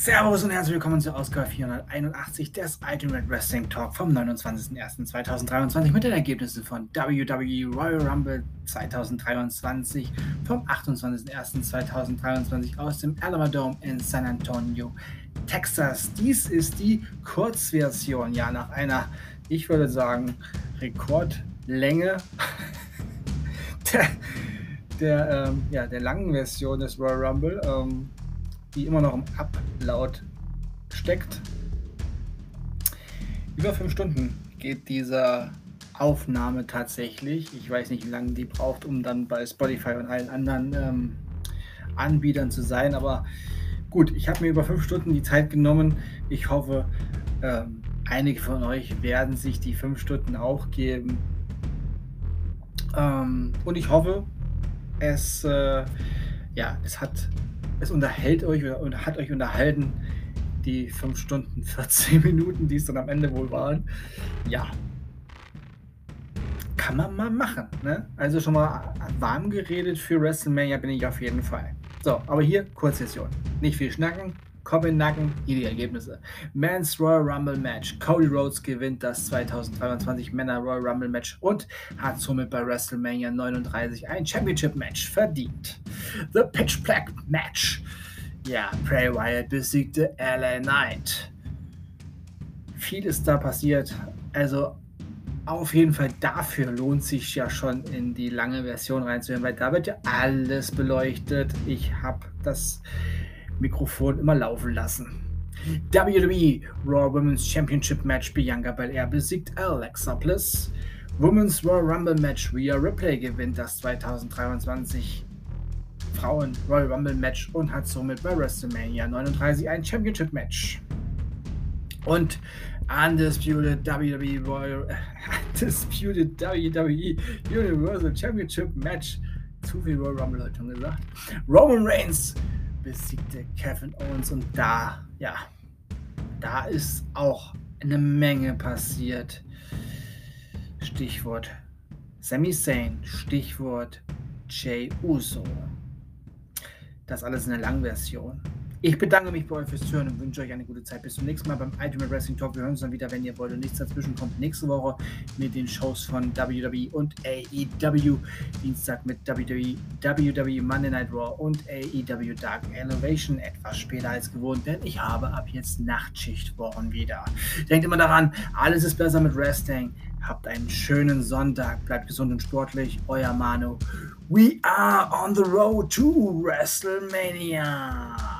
Servus und herzlich willkommen zur Ausgabe 481 des Ultimate Wrestling Talk vom 29.01.2023 mit den Ergebnissen von WWE Royal Rumble 2023 vom 28.01.2023 aus dem Alamo Dome in San Antonio, Texas. Dies ist die Kurzversion, ja, nach einer, ich würde sagen, Rekordlänge der, der, ähm, ja, der langen Version des Royal Rumble. Ähm, die immer noch im Ablaut steckt. Über fünf Stunden geht diese Aufnahme tatsächlich. Ich weiß nicht, wie lange die braucht, um dann bei Spotify und allen anderen ähm, Anbietern zu sein. Aber gut, ich habe mir über fünf Stunden die Zeit genommen. Ich hoffe, ähm, einige von euch werden sich die fünf Stunden auch geben. Ähm, und ich hoffe, es, äh, ja, es hat es unterhält euch oder hat euch unterhalten, die 5 Stunden 14 Minuten, die es dann am Ende wohl waren. Ja. Kann man mal machen. Ne? Also schon mal warm geredet für WrestleMania bin ich auf jeden Fall. So, aber hier Kurzsession. Nicht viel schnacken, Kopf in den Nacken, hier die Ergebnisse. Men's Royal Rumble Match. Cody Rhodes gewinnt das 2023 Männer Royal Rumble Match und hat somit bei WrestleMania 39 ein Championship Match verdient. The Pitch Black Match. Ja, Bray Wyatt besiegte LA Knight. Viel ist da passiert. Also auf jeden Fall dafür lohnt sich ja schon in die lange Version reinzuhören, weil da wird ja alles beleuchtet. Ich habe das Mikrofon immer laufen lassen. WWE Raw Women's Championship Match Bianca Belair besiegt Alexa Bliss. Women's Royal Rumble Match Rhea Ripley gewinnt das 2023 Frauen Royal Rumble Match und hat somit bei WrestleMania 39 ein Championship Match. Und Undisputed WWE Royal Undisputed WWE Universal Championship Match. Zu viel Royal Rumble heute schon gesagt. Roman Reigns besiegte Kevin Owens und da, ja, da ist auch eine Menge passiert. Stichwort Sami Zayn, Stichwort Jay Uso. Das alles in der Langversion. Ich bedanke mich bei euch fürs Zuhören und wünsche euch eine gute Zeit. Bis zum nächsten Mal beim Ultimate Wrestling Talk. Wir hören uns dann wieder, wenn ihr wollt und nichts dazwischen kommt. Nächste Woche mit den Shows von WWE und AEW. Dienstag mit WWE, WWE Monday Night Raw und AEW Dark Elevation. Etwas später als gewohnt, denn ich habe ab jetzt Nachtschichtwochen wieder. Denkt immer daran, alles ist besser mit Wrestling. Habt einen schönen Sonntag. Bleibt gesund und sportlich. Euer Manu. We are on the road to WrestleMania.